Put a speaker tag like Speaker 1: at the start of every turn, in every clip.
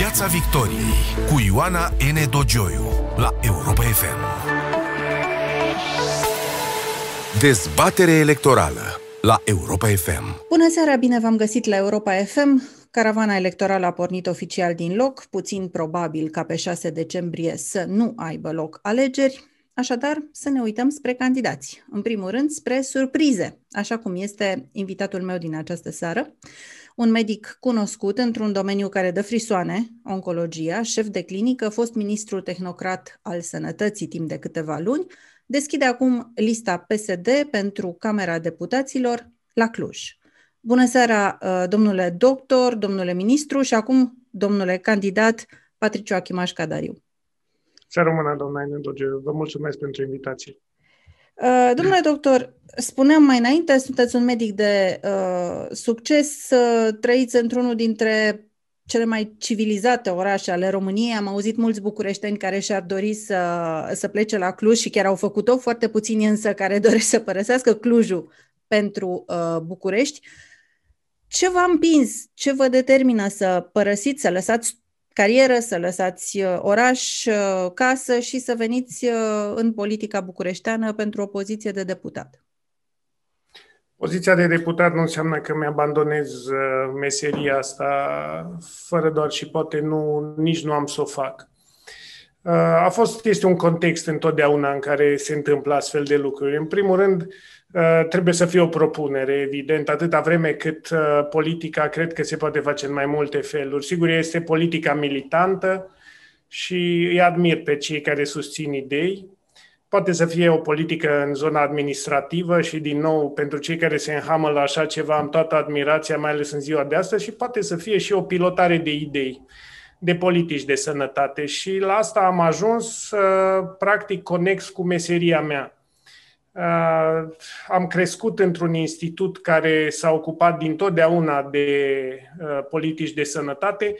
Speaker 1: Piața Victoriei cu Ioana N. Dogioiu la Europa FM. Dezbatere electorală la Europa FM.
Speaker 2: Bună seara, bine v-am găsit la Europa FM. Caravana electorală a pornit oficial din loc, puțin probabil ca pe 6 decembrie să nu aibă loc alegeri. Așadar, să ne uităm spre candidați. În primul rând, spre surprize, așa cum este invitatul meu din această seară un medic cunoscut într-un domeniu care dă frisoane, oncologia, șef de clinică, fost ministru tehnocrat al sănătății timp de câteva luni, deschide acum lista PSD pentru Camera Deputaților la Cluj. Bună seara, uh, domnule doctor, domnule ministru și acum domnule candidat Patriciu Achimaș Cadariu.
Speaker 3: Să rămână, doamna Inedoge. Vă mulțumesc pentru invitație.
Speaker 2: Uh, domnule doctor, spuneam mai înainte, sunteți un medic de uh, succes, uh, trăiți într-unul dintre cele mai civilizate orașe ale României. Am auzit mulți bucureșteni care și-ar dori să, să plece la Cluj și chiar au făcut-o, foarte puțini însă care doresc să părăsească Clujul pentru uh, București. Ce v-a împins? Ce vă determină să părăsiți, să lăsați carieră, să lăsați uh, oraș, uh, casă și să veniți uh, în politica bucureșteană pentru o poziție de deputat?
Speaker 3: Poziția de deputat nu înseamnă că mi-abandonez meseria asta fără doar și poate nu, nici nu am să o fac. A fost, este un context întotdeauna în care se întâmplă astfel de lucruri. În primul rând, Uh, trebuie să fie o propunere, evident, atâta vreme cât uh, politica cred că se poate face în mai multe feluri. Sigur, este politica militantă și îi admir pe cei care susțin idei. Poate să fie o politică în zona administrativă și, din nou, pentru cei care se înhamă la așa ceva, am toată admirația, mai ales în ziua de astăzi, și poate să fie și o pilotare de idei, de politici de sănătate. Și la asta am ajuns, uh, practic, conex cu meseria mea Uh, am crescut într-un institut care s-a ocupat dintotdeauna de uh, politici de sănătate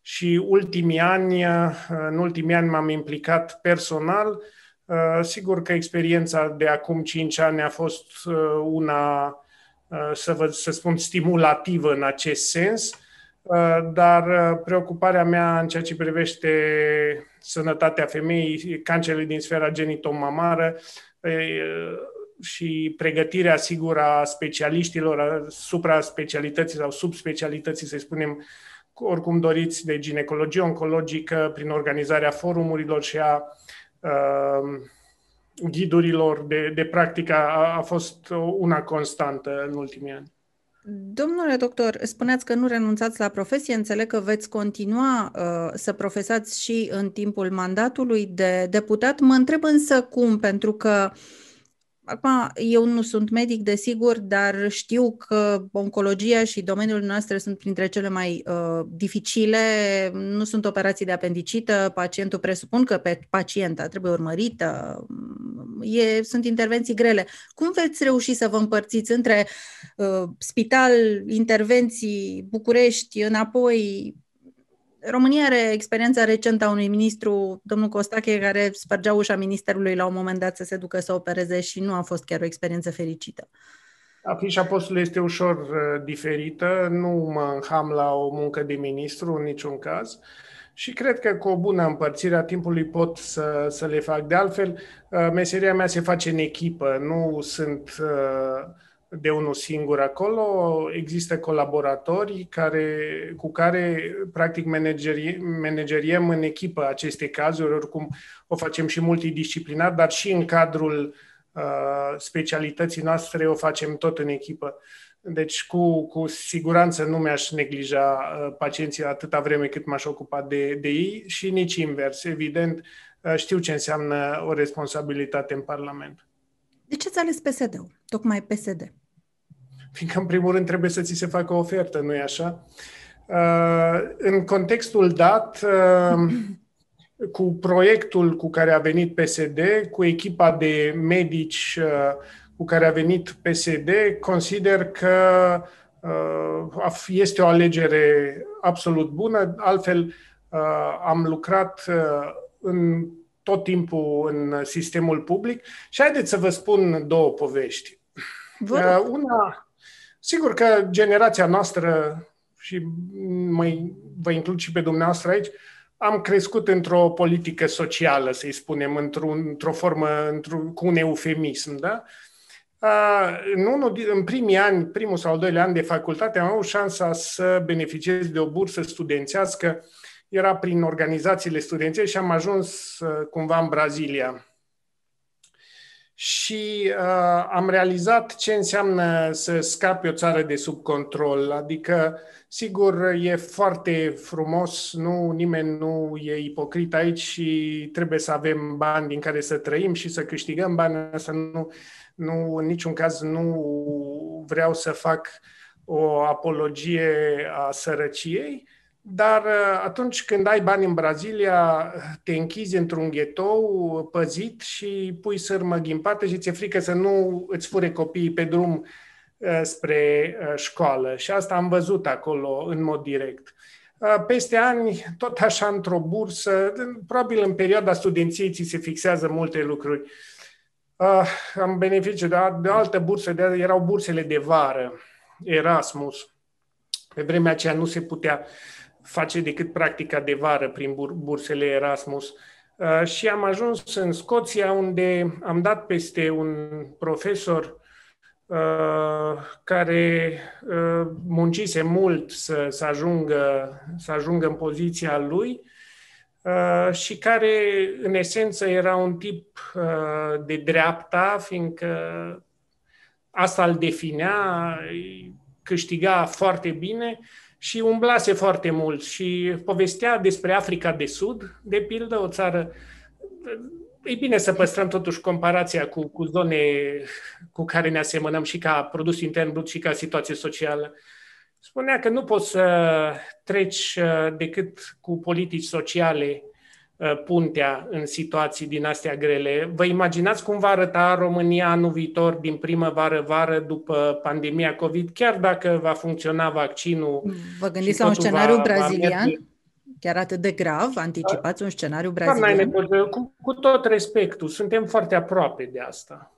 Speaker 3: și ultimii ani, uh, în ultimii ani m-am implicat personal. Sigur că experiența de acum 5 ani a fost una, să, vă, să spun, stimulativă în acest sens, dar preocuparea mea în ceea ce privește sănătatea femeii, cancerele din sfera genitomamară, și pregătirea, sigur, a specialiștilor, supra-specialității sau subspecialității, să spunem, oricum doriți, de ginecologie oncologică, prin organizarea forumurilor și a uh, ghidurilor de, de practică, a, a fost una constantă în ultimii ani.
Speaker 2: Domnule doctor, spuneați că nu renunțați la profesie, înțeleg că veți continua uh, să profesați și în timpul mandatului de deputat. Mă întreb însă cum, pentru că uh, Acum, eu nu sunt medic, desigur, dar știu că oncologia și domeniul noastre sunt printre cele mai uh, dificile. Nu sunt operații de apendicită, pacientul presupun că pe pacienta trebuie urmărită. E, sunt intervenții grele. Cum veți reuși să vă împărțiți între uh, spital, intervenții, București, înapoi, România are experiența recentă a unui ministru, domnul Costache, care spărgea ușa ministerului la un moment dat să se ducă să opereze și nu a fost chiar o experiență fericită.
Speaker 3: Afișa postului este ușor uh, diferită, nu mă înham la o muncă de ministru în niciun caz și cred că cu o bună împărțire a timpului pot să, să le fac. De altfel, uh, meseria mea se face în echipă, nu sunt uh, de unul singur acolo, există colaboratori care, cu care practic manageriem în echipă aceste cazuri, oricum o facem și multidisciplinar, dar și în cadrul uh, specialității noastre o facem tot în echipă. Deci cu, cu siguranță nu mi-aș neglija uh, pacienții atâta vreme cât m-aș ocupa de, de ei și nici invers. Evident, uh, știu ce înseamnă o responsabilitate în Parlament.
Speaker 2: De ce ți-a ales PSD-ul? Tocmai PSD
Speaker 3: fiindcă în primul rând trebuie să ți se facă o ofertă, nu-i așa? Uh, în contextul dat, uh, cu proiectul cu care a venit PSD, cu echipa de medici uh, cu care a venit PSD, consider că este o alegere absolut bună. Altfel, am lucrat în tot timpul în sistemul public și haideți să vă spun două povești. Una, Sigur că generația noastră și mai vă includ și pe dumneavoastră aici, am crescut într-o politică socială, să-i spunem, într-o, într-o formă, într cu un eufemism, da? În, unul, în primii ani, primul sau al doilea an de facultate, am avut șansa să beneficiez de o bursă studențească. Era prin organizațiile studențe și am ajuns cumva în Brazilia și uh, am realizat ce înseamnă să scapi o țară de sub control. Adică, sigur, e foarte frumos, nu, nimeni nu e ipocrit aici și trebuie să avem bani din care să trăim și să câștigăm bani. Asta nu, nu, în niciun caz nu vreau să fac o apologie a sărăciei, dar uh, atunci când ai bani în Brazilia, te închizi într-un ghetou păzit și pui sârmă ghimpată și ți-e frică să nu îți fure copiii pe drum uh, spre uh, școală. Și asta am văzut acolo în mod direct. Peste ani, tot așa într-o bursă, probabil în perioada studenției ți se fixează multe lucruri. Am beneficiat de, de o altă bursă, de, erau bursele de vară, Erasmus. Pe vremea aceea nu se putea face decât practica de vară prin bursele Erasmus. Uh, și am ajuns în Scoția, unde am dat peste un profesor uh, care uh, muncise mult să, să, ajungă, să ajungă în poziția lui și care, în esență, era un tip de dreapta, fiindcă asta îl definea, câștiga foarte bine, și umblase foarte mult și povestea despre Africa de Sud, de pildă, o țară... E bine să păstrăm totuși comparația cu, cu zone cu care ne asemănăm și ca produs intern brut și ca situație socială. Spunea că nu poți să treci uh, decât cu politici sociale Uh, puntea în situații din astea grele. Vă imaginați cum va arăta România anul viitor din primăvară-vară după pandemia COVID, chiar dacă va funcționa vaccinul?
Speaker 2: Vă gândiți la un scenariu va, brazilian? Va Chiar atât de grav? Anticipați un scenariu brazilian?
Speaker 3: cu, cu tot respectul, suntem foarte aproape de asta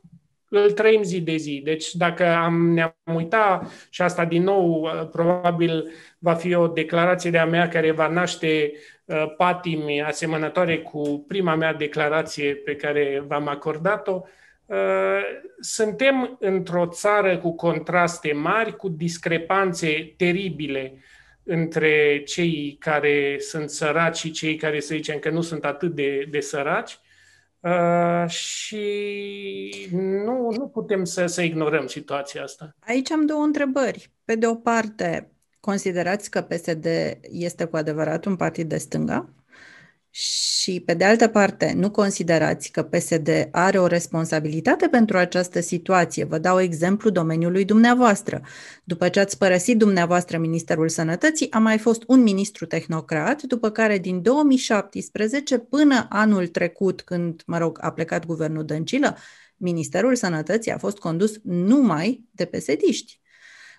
Speaker 3: îl trăim zi de zi. Deci dacă am, ne-am uitat, și asta din nou uh, probabil va fi o declarație de-a mea care va naște uh, patimi asemănătoare cu prima mea declarație pe care v-am acordat-o, uh, suntem într-o țară cu contraste mari, cu discrepanțe teribile între cei care sunt săraci și cei care, să zicem, că nu sunt atât de, de săraci Uh, și nu, nu putem să, să ignorăm situația asta.
Speaker 2: Aici am două întrebări. Pe de o parte, considerați că PSD este cu adevărat un partid de stânga? Și, pe de altă parte, nu considerați că PSD are o responsabilitate pentru această situație? Vă dau exemplu domeniului dumneavoastră. După ce ați părăsit dumneavoastră Ministerul Sănătății, a mai fost un ministru tehnocrat, după care din 2017 până anul trecut, când, mă rog, a plecat guvernul Dăncilă, Ministerul Sănătății a fost condus numai de pesediști.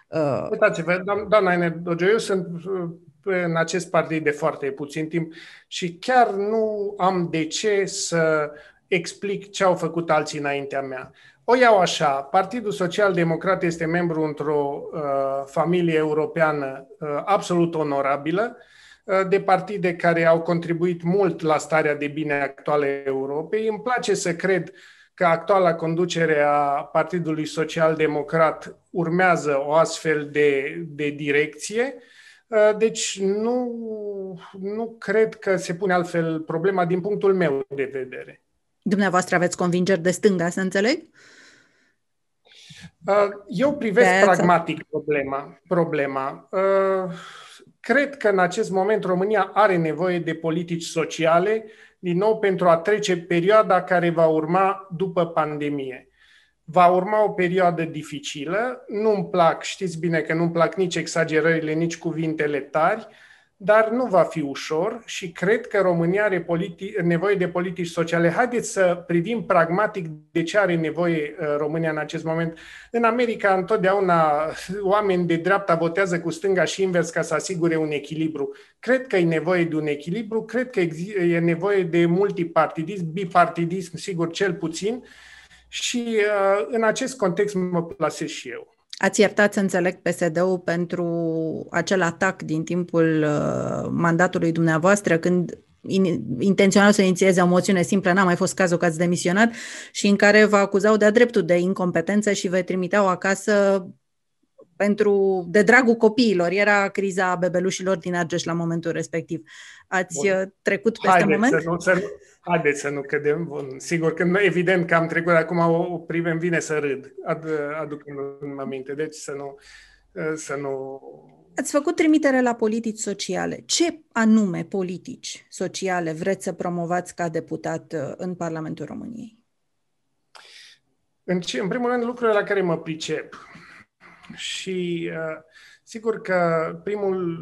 Speaker 3: Uh, Uitați-vă, doamna Enedogeu, eu sunt uh, în acest partid de foarte puțin timp și chiar nu am de ce să explic ce au făcut alții înaintea mea. O iau așa, Partidul Social Democrat este membru într-o uh, familie europeană uh, absolut onorabilă, uh, de partide care au contribuit mult la starea de bine actuală a Europei. Îmi place să cred că actuala conducere a Partidului Social Democrat urmează o astfel de, de direcție. Uh, Uh, deci nu, nu cred că se pune altfel problema din punctul meu de vedere.
Speaker 2: Dumneavoastră aveți convingeri de stânga, să înțeleg?
Speaker 3: Uh, eu privesc de pragmatic problema. problema. Uh, cred că în acest moment România are nevoie de politici sociale, din nou pentru a trece perioada care va urma după pandemie. Va urma o perioadă dificilă, nu-mi plac, știți bine că nu-mi plac nici exagerările, nici cuvintele tari, dar nu va fi ușor și cred că România are politi- nevoie de politici sociale. Haideți să privim pragmatic de ce are nevoie uh, România în acest moment. În America întotdeauna oameni de dreapta votează cu stânga și invers ca să asigure un echilibru. Cred că e nevoie de un echilibru, cred că e nevoie de multipartidism, bipartidism, sigur, cel puțin, și uh, în acest context mă plasez și eu.
Speaker 2: Ați iertat, să înțeleg, PSD-ul pentru acel atac din timpul uh, mandatului dumneavoastră, când intenționau să inițieze o moțiune simplă, n-a mai fost cazul că ați demisionat, și în care vă acuzau de-a dreptul de incompetență și vă trimiteau acasă pentru, de dragul copiilor. Era criza bebelușilor din Argeș la momentul respectiv. Ați Bun. Uh, trecut peste
Speaker 3: haideți
Speaker 2: moment?
Speaker 3: Să nu, să nu, haideți să nu cădem. Bun. Sigur că evident că am trecut, acum o, o primem vine să râd, ad, aduc în aminte. Deci să nu, uh, să nu
Speaker 2: Ați făcut trimitere la politici sociale. Ce anume politici sociale vreți să promovați ca deputat uh, în Parlamentul României?
Speaker 3: În, ce, în primul rând, lucrurile la care mă pricep. Și uh, sigur că primul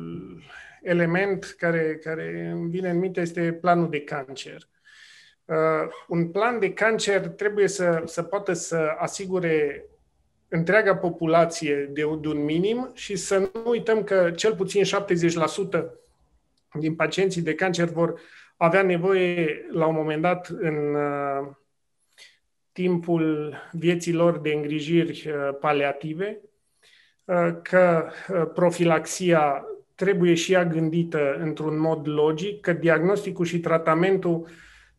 Speaker 3: element care, care îmi vine în minte este planul de cancer. Uh, un plan de cancer trebuie să, să poată să asigure întreaga populație de, de un minim și să nu uităm că cel puțin 70% din pacienții de cancer vor avea nevoie la un moment dat în uh, timpul vieții lor de îngrijiri uh, paliative, uh, că uh, profilaxia trebuie și ea gândită într-un mod logic, că diagnosticul și tratamentul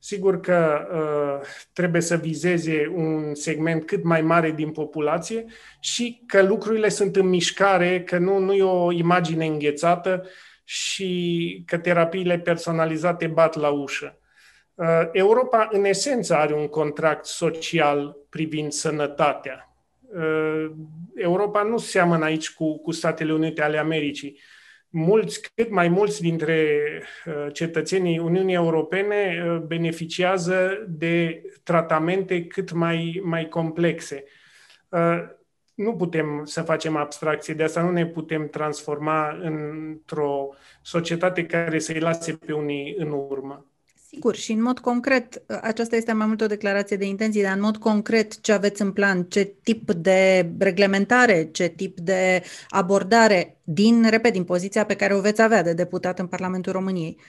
Speaker 3: Sigur că uh, trebuie să vizeze un segment cât mai mare din populație și că lucrurile sunt în mișcare, că nu, nu e o imagine înghețată și că terapiile personalizate bat la ușă. Uh, Europa, în esență, are un contract social privind sănătatea. Uh, Europa nu seamănă aici cu, cu Statele Unite ale Americii mulți, cât mai mulți dintre uh, cetățenii Uniunii Europene uh, beneficiază de tratamente cât mai, mai complexe. Uh, nu putem să facem abstracție de asta, nu ne putem transforma într-o societate care să-i lase pe unii în urmă.
Speaker 2: Sigur, și în mod concret, aceasta este mai mult o declarație de intenții, dar în mod concret ce aveți în plan, ce tip de reglementare, ce tip de abordare din, repet, din poziția pe care o veți avea de deputat în Parlamentul României?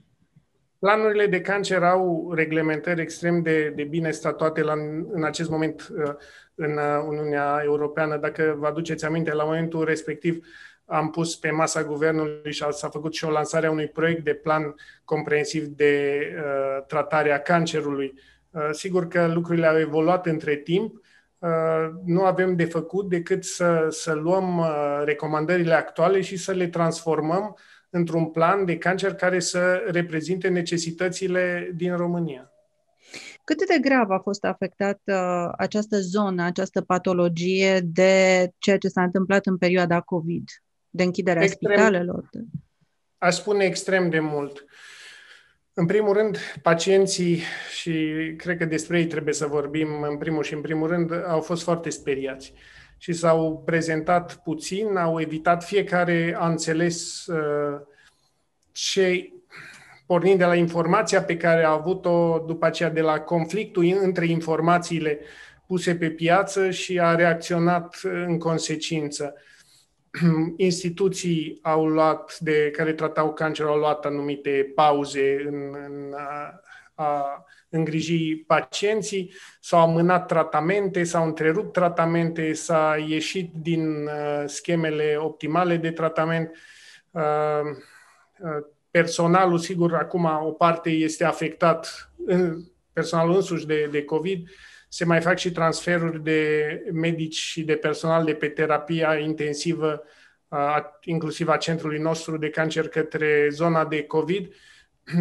Speaker 3: Planurile de cancer au reglementări extrem de, de bine statuate la, în acest moment uh, în uh, Uniunea Europeană. Dacă vă aduceți aminte, la momentul respectiv am pus pe masa guvernului și s-a făcut și o lansare a unui proiect de plan comprensiv de uh, tratare a cancerului. Uh, sigur că lucrurile au evoluat între timp. Uh, nu avem de făcut decât să, să luăm uh, recomandările actuale și să le transformăm într-un plan de cancer care să reprezinte necesitățile din România.
Speaker 2: Cât de grav a fost afectată uh, această zonă, această patologie de ceea ce s-a întâmplat în perioada COVID? De închiderea extrem, spitalelor?
Speaker 3: Aș spune extrem de mult. În primul rând, pacienții, și cred că despre ei trebuie să vorbim în primul și în primul rând, au fost foarte speriați și s-au prezentat puțin, au evitat, fiecare a înțeles uh, ce, pornind de la informația pe care a avut-o după aceea de la conflictul între informațiile puse pe piață și a reacționat în consecință. instituții au luat, de care tratau cancerul, au luat anumite pauze în, în a, a îngriji pacienții, s-au amânat tratamente, s-au întrerupt tratamente, s-a ieșit din uh, schemele optimale de tratament. Uh, uh, personalul, sigur, acum o parte este afectat, în, personalul însuși de, de COVID, se mai fac și transferuri de medici și de personal de pe terapia intensivă, inclusiv a centrului nostru de cancer către zona de COVID.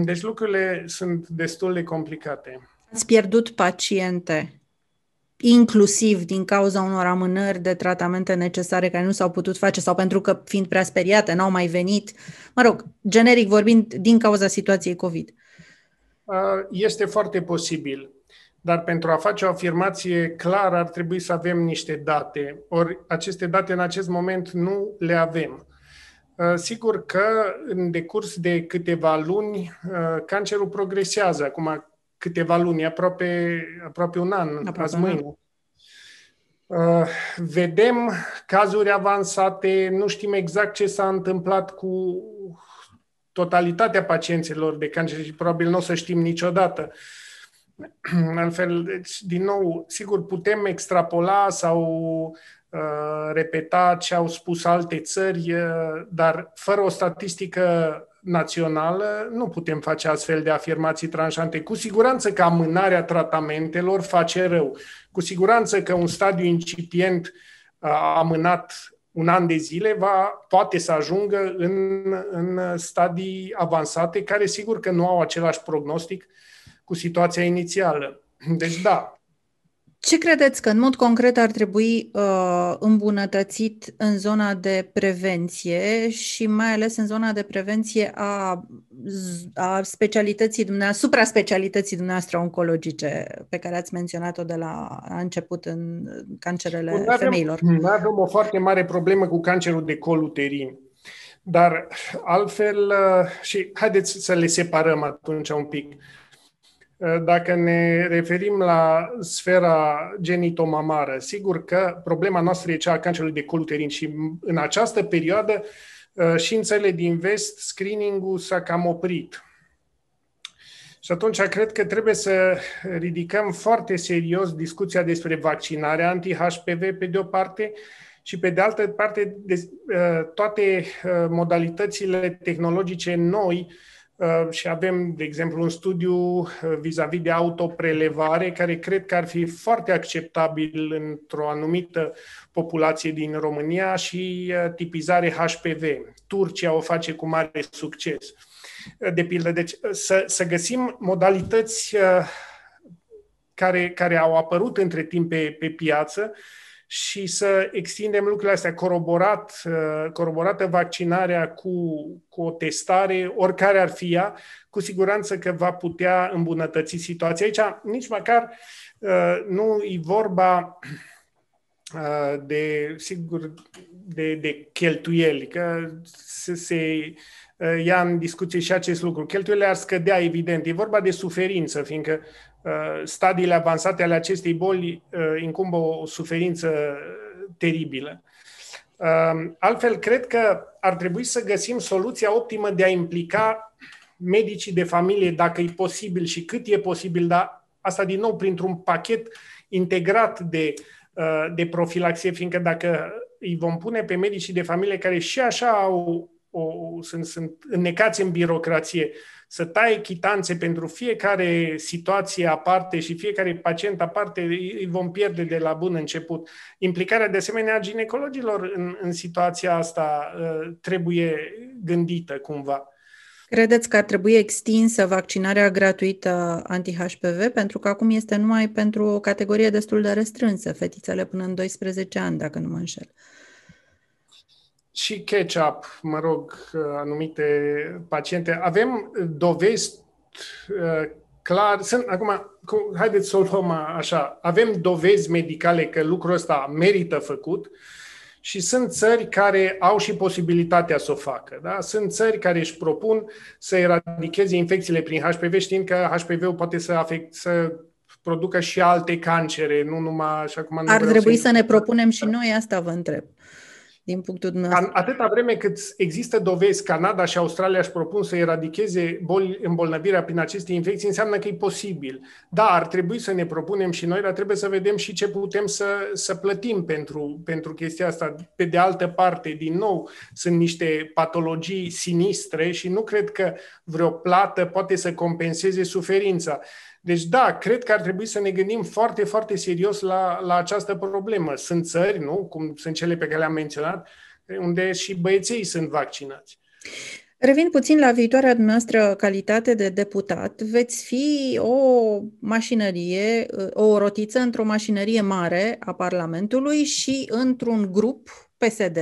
Speaker 3: Deci lucrurile sunt destul de complicate.
Speaker 2: Ați pierdut paciente, inclusiv din cauza unor amânări de tratamente necesare care nu s-au putut face sau pentru că, fiind prea speriate, n-au mai venit. Mă rog, generic vorbind, din cauza situației COVID.
Speaker 3: Este foarte posibil dar pentru a face o afirmație clară ar trebui să avem niște date. Ori aceste date în acest moment nu le avem. Uh, sigur că în decurs de câteva luni uh, cancerul progresează. Acum câteva luni, aproape, aproape un an, aproape azi mâine. Uh, vedem cazuri avansate, nu știm exact ce s-a întâmplat cu totalitatea pacienților de cancer și probabil nu o să știm niciodată. Altfel, deci, din nou, sigur, putem extrapola sau repeta ce au spus alte țări, dar fără o statistică națională nu putem face astfel de afirmații tranșante. Cu siguranță că amânarea tratamentelor face rău. Cu siguranță că un stadiu incipient amânat un an de zile va, poate să ajungă în, în stadii avansate, care sigur că nu au același prognostic cu situația inițială. Deci da,
Speaker 2: ce credeți că în mod concret ar trebui uh, îmbunătățit în zona de prevenție și mai ales în zona de prevenție a, a specialității dumneavoastră, supra-specialității dumneavoastră oncologice pe care ați menționat-o de la a început în cancerele
Speaker 3: noi avem,
Speaker 2: femeilor?
Speaker 3: Noi avem o foarte mare problemă cu cancerul de col uterin. Dar altfel, uh, și haideți să le separăm atunci un pic. Eh, dacă ne referim la sfera genitomamară, sigur că problema noastră e cea a cancerului de col uterin și în această perioadă eh, și în țările din vest screening-ul s-a cam oprit. Și atunci cred că trebuie să ridicăm foarte serios discuția despre vaccinarea anti-HPV pe de o parte și pe de altă parte de, eh, toate modalitățile tehnologice noi Uh, și avem, de exemplu, un studiu uh, vis-a-vis de autoprelevare care cred că ar fi foarte acceptabil într-o anumită populație din România și uh, tipizare HPV. Turcia o face cu mare succes. De pildă, deci să, să găsim modalități care, care au apărut între timp pe, pe piață și să extindem lucrurile astea, coroborat, uh, coroborată vaccinarea cu, cu o testare, oricare ar fi ea, cu siguranță că va putea îmbunătăți situația. Aici nici măcar uh, nu e vorba uh, de, sigur, de, de cheltuieli, că se, se ia în discuție și acest lucru. Cheltuielile ar scădea, evident. E vorba de suferință, fiindcă Uh, stadiile avansate ale acestei boli uh, incumbă o suferință teribilă. Uh, altfel, cred că ar trebui să găsim soluția optimă de a implica medicii de familie, dacă e posibil și cât e posibil, dar asta din nou printr-un pachet integrat de, de profilaxie, fiindcă dacă îi vom pune pe medicii de familie care și așa au, o, sunt, sunt înnecați în birocrație, să taie chitanțe pentru fiecare situație aparte și fiecare pacient aparte, îi vom pierde de la bun început. Implicarea de asemenea a ginecologilor în, în situația asta uh, trebuie gândită cumva.
Speaker 2: Credeți că ar trebui extinsă vaccinarea gratuită anti-HPV? Pentru că acum este numai pentru o categorie destul de restrânsă, fetițele până în 12 ani, dacă nu mă înșel. Uh,
Speaker 3: și catch-up, mă rog, anumite paciente. Avem dovezi uh, clar, sunt, acum, haideți să o luăm așa, avem dovezi medicale că lucrul ăsta merită făcut și sunt țări care au și posibilitatea să o facă. Da? Sunt țări care își propun să eradicheze infecțiile prin HPV, știind că HPV-ul poate să, afect, să producă și alte cancere, nu numai așa cum...
Speaker 2: Ar trebui să, să ne propunem și noi asta, vă întreb din punctul dumneavoastră?
Speaker 3: Atâta vreme cât există dovezi, Canada și Australia își propun să eradicheze boli, îmbolnăvirea prin aceste infecții, înseamnă că e posibil. Da, ar trebui să ne propunem și noi, dar trebuie să vedem și ce putem să, să plătim pentru, pentru chestia asta. Pe de altă parte, din nou, sunt niște patologii sinistre și nu cred că vreo plată poate să compenseze suferința. Deci da, cred că ar trebui să ne gândim foarte, foarte serios la, la această problemă. Sunt țări, nu, cum sunt cele pe care le-am menționat, unde și băieții sunt vaccinați.
Speaker 2: Revin puțin la viitoarea noastră calitate de deputat. Veți fi o mașinărie, o rotiță într-o mașinărie mare a Parlamentului și într-un grup PSD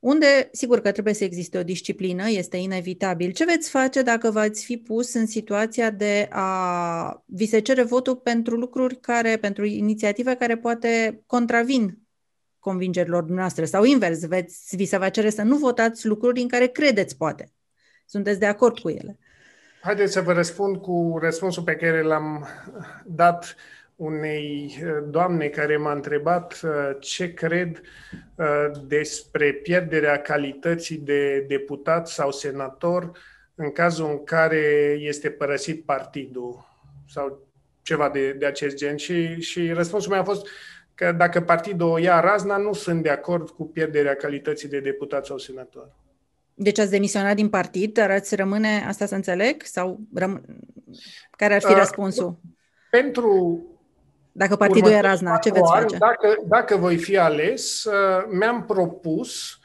Speaker 2: unde, sigur că trebuie să existe o disciplină, este inevitabil. Ce veți face dacă v-ați fi pus în situația de a vi se cere votul pentru lucruri care, pentru inițiative care poate contravin convingerilor noastre sau invers, veți, vi se va cere să nu votați lucruri în care credeți poate. Sunteți de acord cu ele?
Speaker 3: Haideți să vă răspund cu răspunsul pe care l-am dat unei uh, doamne care m-a întrebat uh, ce cred uh, despre pierderea calității de deputat sau senator în cazul în care este părăsit partidul sau ceva de, de acest gen. Și, și răspunsul meu a fost că dacă partidul o ia razna, nu sunt de acord cu pierderea calității de deputat sau senator.
Speaker 2: Deci ați demisionat din partid, dar ați rămâne, asta să înțeleg? Sau răm... care ar fi uh, răspunsul?
Speaker 3: Pentru
Speaker 2: dacă partidul e razna, ce veți face?
Speaker 3: Dacă, dacă voi fi ales, uh, mi-am propus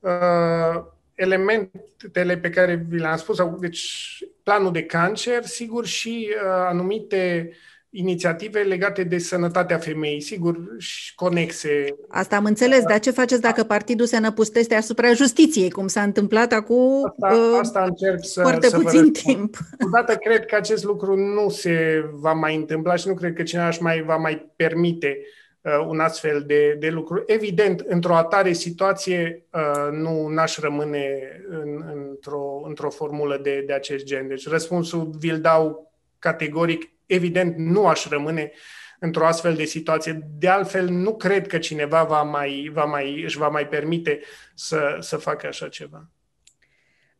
Speaker 3: uh, elementele pe care vi le-am spus, deci planul de cancer, sigur, și uh, anumite inițiative legate de sănătatea femeii, sigur, și conexe.
Speaker 2: Asta am înțeles, dar ce faceți dacă partidul se năpusteste asupra justiției, cum s-a întâmplat acum
Speaker 3: asta, uh, asta încerc să,
Speaker 2: foarte
Speaker 3: să
Speaker 2: puțin timp?
Speaker 3: Odată cred că acest lucru nu se va mai întâmpla și nu cred că cineva își mai va mai permite uh, un astfel de, de lucru. Evident, într-o atare situație uh, nu n-aș rămâne în, într-o, într-o formulă de, de acest gen. Deci răspunsul vi-l dau categoric evident nu aș rămâne într-o astfel de situație. De altfel, nu cred că cineva va mai, va mai, își va mai permite să, să facă așa ceva.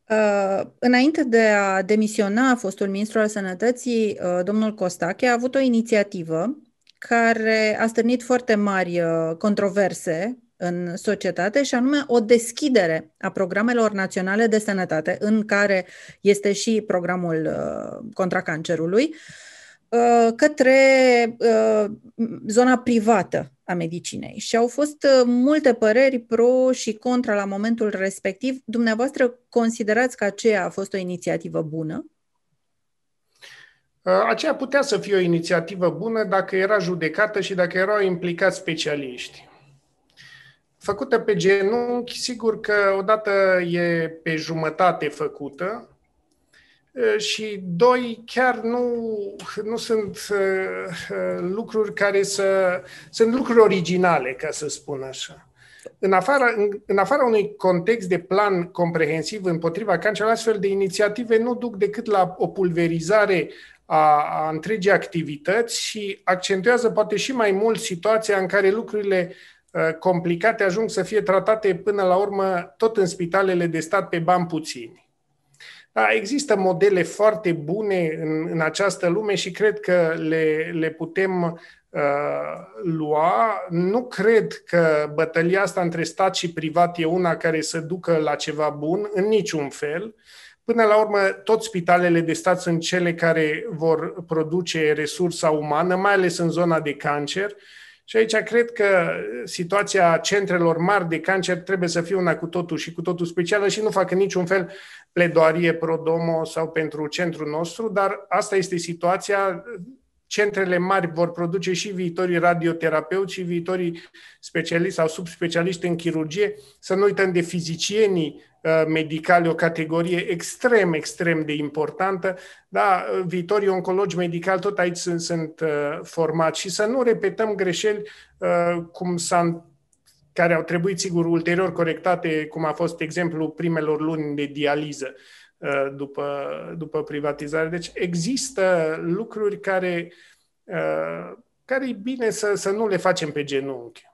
Speaker 2: Uh, înainte de a demisiona fostul ministru al sănătății, uh, domnul Costache a avut o inițiativă care a stârnit foarte mari uh, controverse în societate și anume o deschidere a programelor naționale de sănătate, în care este și programul uh, contra cancerului, uh, Uh, către uh, zona privată a medicinei. Și au fost uh, multe păreri pro și contra la momentul respectiv. Dumneavoastră considerați că aceea a fost o inițiativă bună?
Speaker 3: Aceea putea să fie o inițiativă bună dacă era judecată și dacă erau implicați specialiști. Făcută pe genunchi, sigur că odată e pe jumătate făcută, și doi, chiar nu, nu sunt uh, lucruri care să... Sunt lucruri originale, ca să spun așa. În afara, în, în afara unui context de plan comprehensiv împotriva cancerului, astfel de inițiative nu duc decât la o pulverizare a, a întregii activități și accentuează poate și mai mult situația în care lucrurile uh, complicate ajung să fie tratate până la urmă tot în spitalele de stat pe bani puțini. Da, există modele foarte bune în, în această lume și cred că le, le putem uh, lua. Nu cred că bătălia asta între stat și privat e una care să ducă la ceva bun, în niciun fel. Până la urmă, toți spitalele de stat sunt cele care vor produce resursa umană, mai ales în zona de cancer. Și aici cred că situația centrelor mari de cancer trebuie să fie una cu totul și cu totul specială și nu fac în niciun fel pledoarie pro-domo sau pentru centrul nostru, dar asta este situația. Centrele mari vor produce și viitorii radioterapeuți și viitorii specialiști sau subspecialiști în chirurgie. Să nu uităm de fizicienii uh, medicali, o categorie extrem, extrem de importantă. Da, viitorii oncologi medicali tot aici sunt, sunt uh, formați și să nu repetăm greșeli uh, cum s-a care au trebuit, sigur, ulterior corectate, cum a fost exemplu primelor luni de dializă uh, după, după privatizare. Deci există lucruri care, uh, care e bine să, să nu le facem pe genunchi.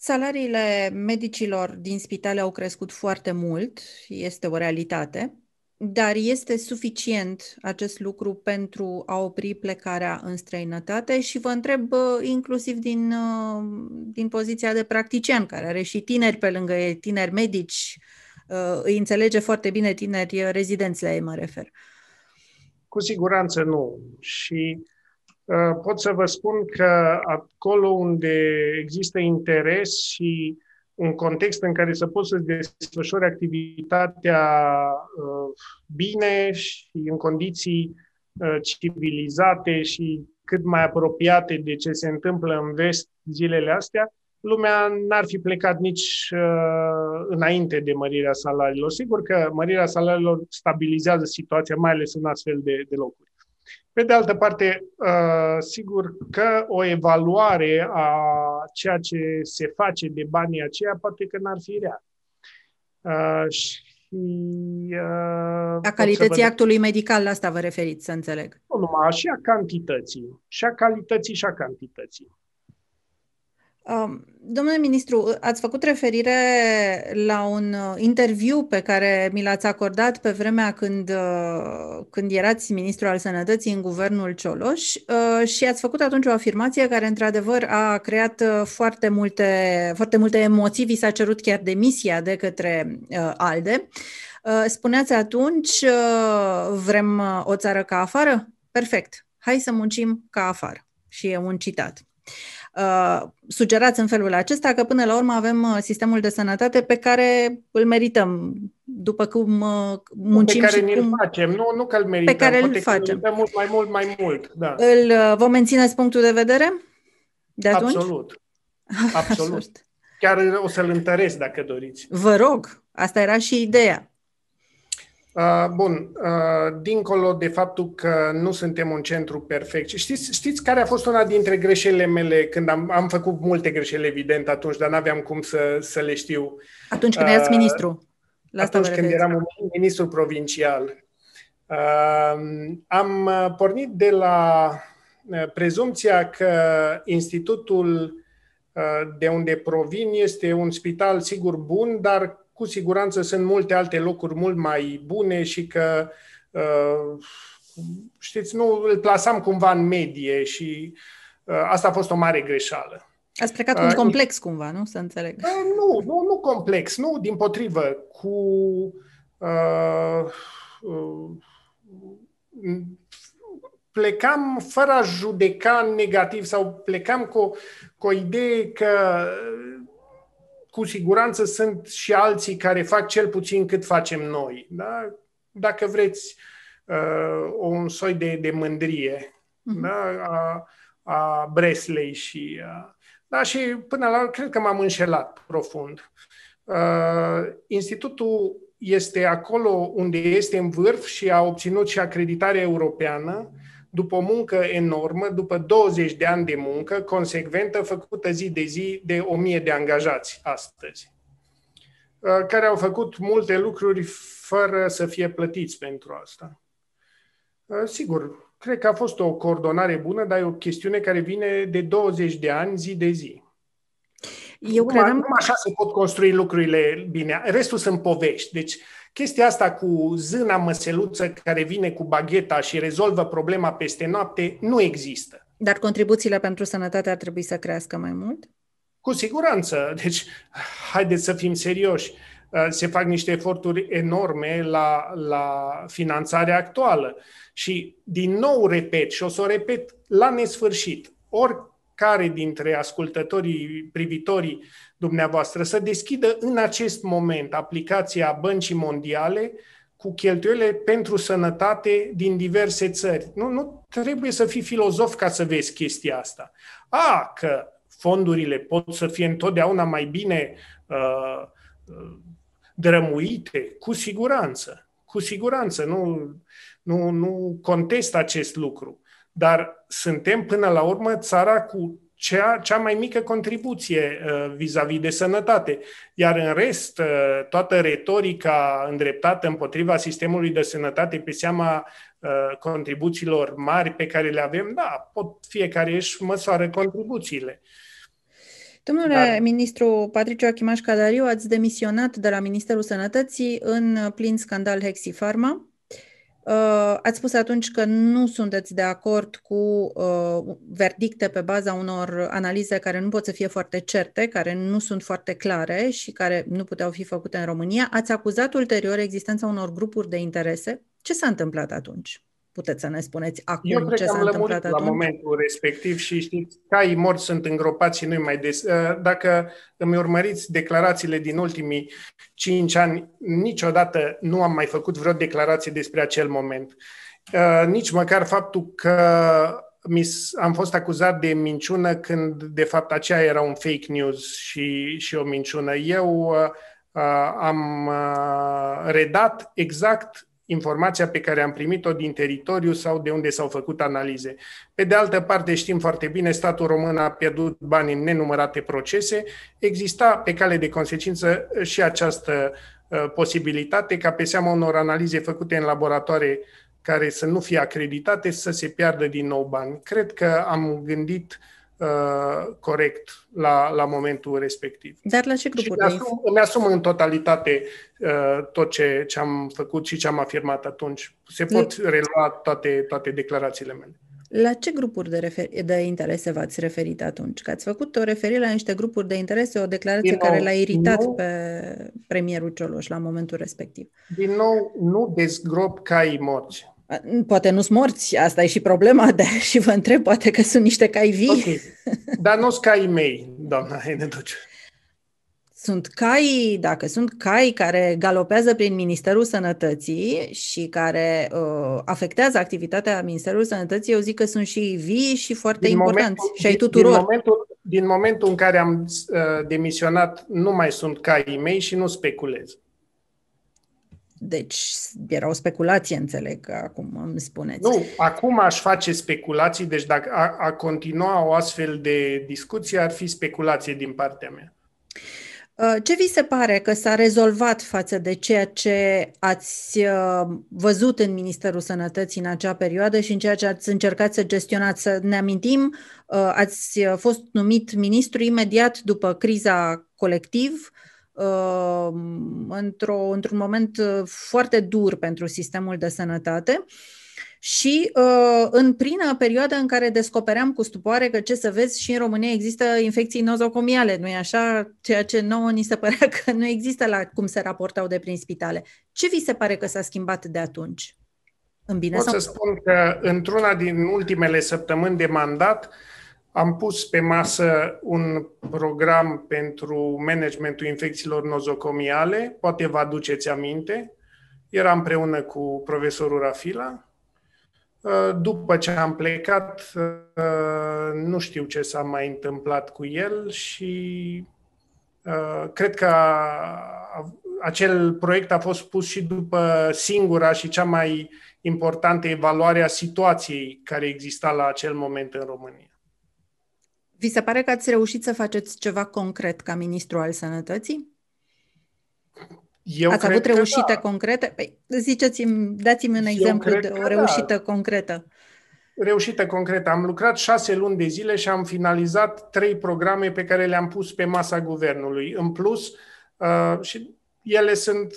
Speaker 2: Salariile medicilor din spitale au crescut foarte mult, este o realitate. Dar este suficient acest lucru pentru a opri plecarea în străinătate și vă întreb inclusiv din, din poziția de practician, care are și tineri pe lângă ei, tineri medici, îi înțelege foarte bine tineri rezidenți la ei, mă refer.
Speaker 3: Cu siguranță nu. Și uh, pot să vă spun că acolo unde există interes și un context în care să poți să desfășori activitatea uh, bine și în condiții uh, civilizate și cât mai apropiate de ce se întâmplă în vest zilele astea, lumea n-ar fi plecat nici uh, înainte de mărirea salariilor. Sigur că mărirea salariilor stabilizează situația, mai ales în astfel de, de locuri. Pe de altă parte, uh, sigur că o evaluare a ceea ce se face de banii aceia poate că n-ar fi rea. Uh, și
Speaker 2: uh, a calității actului medical, la asta vă referiți, să înțeleg.
Speaker 3: Nu numai, și a cantității. Și a calității și a cantității.
Speaker 2: Um, domnule ministru, ați făcut referire la un uh, interviu pe care mi l-ați acordat pe vremea când, uh, când erați ministru al sănătății în guvernul Cioloș uh, și ați făcut atunci o afirmație care, într-adevăr, a creat foarte multe, foarte multe emoții. Vi s-a cerut chiar demisia de către ALDE. Spuneați atunci, vrem o țară ca afară? Perfect. Hai să muncim ca afară. Și e un citat. Uh, sugerați în felul acesta că până la urmă avem uh, sistemul de sănătate pe care îl merităm după cum uh, muncim
Speaker 3: pe care
Speaker 2: și cum...
Speaker 3: facem, nu, nu că îl merităm,
Speaker 2: pe care îl facem.
Speaker 3: Că mult mai mult, mai mult, da.
Speaker 2: Îl vom mențineți punctul de vedere de atunci?
Speaker 3: Absolut. Absolut. Chiar o să-l întăresc dacă doriți.
Speaker 2: Vă rog, asta era și ideea.
Speaker 3: Uh, bun, uh, dincolo de faptul că nu suntem un centru perfect, știți, știți care a fost una dintre greșelile mele când am, am făcut multe greșeli, evident, atunci, dar n-aveam cum să, să le știu.
Speaker 2: Atunci când uh, erați ministru?
Speaker 3: La atunci când eram un ministru provincial. Uh, am pornit de la prezumția că institutul de unde provin este un spital sigur bun, dar cu siguranță sunt multe alte locuri mult mai bune și că, uh, știți, nu îl plasam cumva în medie și uh, asta a fost o mare greșeal.
Speaker 2: Ați plecat cu un uh, complex cumva, nu? Să înțeleg.
Speaker 3: Nu, nu, nu complex, nu, din potrivă, cu uh, uh, plecam fără a judeca negativ sau plecam cu, cu o idee că cu siguranță sunt și alții care fac cel puțin cât facem noi. Da? Dacă vreți, uh, un soi de, de mândrie uh-huh. da? a, a Bresley și... Uh, da, și până la urmă, cred că m-am înșelat profund. Uh, institutul este acolo unde este în vârf și a obținut și acreditarea europeană după o muncă enormă, după 20 de ani de muncă consecventă, făcută zi de zi de 1000 de angajați astăzi, uh, care au făcut multe lucruri fără să fie plătiți pentru asta. Uh, sigur, cred că a fost o coordonare bună, dar e o chestiune care vine de 20 de ani, zi de zi. Eu cred că așa se pot construi lucrurile bine. Restul sunt povești. Deci, Chestia asta cu zâna măseluță care vine cu bagheta și rezolvă problema peste noapte nu există.
Speaker 2: Dar contribuțiile pentru sănătate ar trebui să crească mai mult?
Speaker 3: Cu siguranță. Deci, haideți să fim serioși. Uh, se fac niște eforturi enorme la, la finanțarea actuală. Și, din nou, repet, și o să o repet la nesfârșit, oricare dintre ascultătorii, privitorii dumneavoastră să deschidă în acest moment aplicația Băncii Mondiale cu cheltuielile pentru sănătate din diverse țări. Nu, nu trebuie să fii filozof ca să vezi chestia asta. A, că fondurile pot să fie întotdeauna mai bine uh, uh, drămuite, cu siguranță. Cu siguranță, nu, nu, nu contest acest lucru. Dar suntem până la urmă țara cu cea, cea mai mică contribuție uh, vis-a-vis de sănătate. Iar în rest, uh, toată retorica îndreptată împotriva sistemului de sănătate pe seama uh, contribuțiilor mari pe care le avem, da, pot fiecare își măsoară contribuțiile.
Speaker 2: Domnule Dar... ministru Patriciu Achimaș Cadariu, ați demisionat de la Ministerul Sănătății în plin scandal Hexifarma. Uh, ați spus atunci că nu sunteți de acord cu uh, verdicte pe baza unor analize care nu pot să fie foarte certe, care nu sunt foarte clare și care nu puteau fi făcute în România. Ați acuzat ulterior existența unor grupuri de interese. Ce s-a întâmplat atunci? Puteți să ne spuneți acum
Speaker 3: Eu
Speaker 2: ce s-a întâmplat
Speaker 3: atunci? la momentul respectiv și știți, caii morți sunt îngropați și nu mai des. Uh, dacă îmi urmăriți declarațiile din ultimii cinci ani, niciodată nu am mai făcut vreo declarație despre acel moment. Uh, nici măcar faptul că am fost acuzat de minciună când de fapt aceea era un fake news și, și o minciună. Eu uh, am redat exact informația pe care am primit-o din teritoriu sau de unde s-au făcut analize. Pe de altă parte, știm foarte bine, statul român a pierdut bani în nenumărate procese. Exista pe cale de consecință și această uh, posibilitate ca pe seama unor analize făcute în laboratoare care să nu fie acreditate să se piardă din nou bani. Cred că am gândit uh, corect la, la momentul respectiv.
Speaker 2: Dar la ce grupuri?
Speaker 3: Și îmi-asum, îmi asum în totalitate uh, tot ce, ce am făcut și ce am afirmat atunci. Se pot relua toate, toate declarațiile mele.
Speaker 2: La ce grupuri de, refer- de interese v-ați referit atunci? Că ați făcut o referire la niște grupuri de interese, o declarație
Speaker 3: Din
Speaker 2: care
Speaker 3: nou,
Speaker 2: l-a iritat
Speaker 3: nu-
Speaker 2: pe premierul Cioloș la momentul respectiv.
Speaker 3: Din nou, nu dezgrop caii morți.
Speaker 2: A, Poate nu-s morți, asta e și problema, de și vă întreb, poate că sunt niște cai vii.
Speaker 3: Ok. Dar nu sunt caii mei, doamna Eneduciu.
Speaker 2: Sunt cai, dacă sunt cai care galopează prin Ministerul Sănătății și care uh, afectează activitatea Ministerului Sănătății, eu zic că sunt și vii și foarte importanți și ai
Speaker 3: din-
Speaker 2: tuturor.
Speaker 3: Din momentul, din momentul în care am uh, demisionat, nu mai sunt caii mei și nu speculez.
Speaker 2: Deci era o speculație, înțeleg, că acum îmi spuneți.
Speaker 3: Nu, acum aș face speculații, deci dacă a, a continua o astfel de discuție ar fi speculație din partea mea.
Speaker 2: Uh, Ce vi se pare că s-a rezolvat față de ceea ce ați uh, văzut în Ministerul Sănătății în acea perioadă și în ceea ce ați încercat să gestionați? Să ne amintim, uh, ați uh, fost numit ministru imediat după criza colectiv, uh, într-o, într-un moment uh, foarte dur pentru sistemul de sănătate. Și uh, în plină perioadă în care descopeream cu stupoare că, ce să vezi, și în România există infecții nozocomiale, nu-i așa? Ceea ce nouă ni se părea că nu există la cum se raportau de prin spitale. Ce vi se pare că s-a schimbat de atunci? În bine
Speaker 3: Pot
Speaker 2: sau
Speaker 3: să spun că într-una din ultimele săptămâni de mandat am pus pe masă un program pentru managementul infecțiilor nozocomiale, poate vă aduceți aminte. Era împreună cu profesorul Rafila. Uh, După ce am plecat, uh, nu știu ce s-a mai întâmplat cu el și uh, cred că a- acel proiect a fost pus și după singura și cea mai importantă evaluare a situației care exista la acel moment în România.
Speaker 2: Vi se pare că ați reușit să faceți ceva concret ca ministru al sănătății?
Speaker 3: Eu
Speaker 2: ați
Speaker 3: cred
Speaker 2: avut
Speaker 3: că
Speaker 2: reușite
Speaker 3: da.
Speaker 2: concrete? Păi, ziceți-mi, dați-mi un
Speaker 3: Eu
Speaker 2: exemplu
Speaker 3: cred
Speaker 2: de
Speaker 3: că
Speaker 2: o
Speaker 3: da.
Speaker 2: reușită concretă.
Speaker 3: Reușită concretă. Am lucrat șase luni de zile și am finalizat trei programe pe care le-am pus pe masa guvernului. În plus, uh, și ele sunt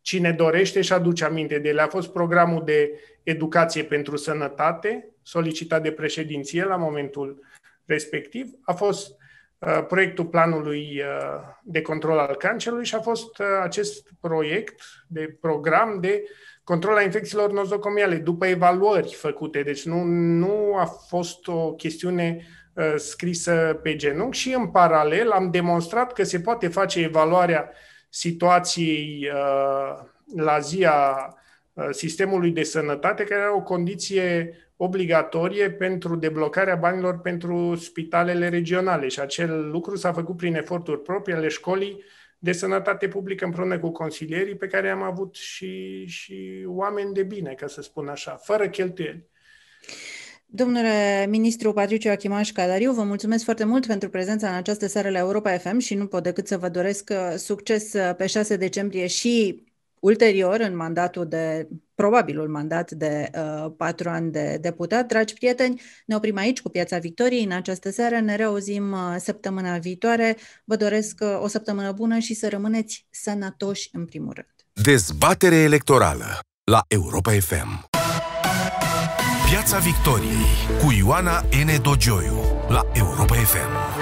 Speaker 3: cine dorește și aduce aminte de ele. A fost programul de educație pentru sănătate, solicitat de președinție la momentul respectiv. A fost uh, proiectul planului uh, de control al cancerului și a fost uh, acest proiect de program de control a infecțiilor nozocomiale, după evaluări făcute. Deci nu, nu a fost o chestiune uh, scrisă pe genunchi și în paralel am demonstrat că se poate face evaluarea situației uh, la zi a uh, sistemului de sănătate, care era o condiție obligatorie pentru deblocarea banilor pentru spitalele regionale și acel lucru s-a făcut prin eforturi proprii ale școlii de sănătate publică împreună cu consilierii pe care am avut și, și oameni de bine, ca să spun așa, fără cheltuieli.
Speaker 2: Domnule ministru Patriciu Achimaș Cadariu, vă mulțumesc foarte mult pentru prezența în această seară la Europa FM și nu pot decât să vă doresc uh, succes uh, pe 6 decembrie și ulterior în mandatul de, probabilul mandat de uh, patru ani de deputat. Dragi prieteni, ne oprim aici cu Piața Victoriei în această seară. Ne reauzim uh, săptămâna viitoare. Vă doresc uh, o săptămână bună și să rămâneți sănătoși în primul rând.
Speaker 1: Dezbatere electorală la Europa FM. Piața Victoriei cu Ioana N. Dogioiu la Europa FM.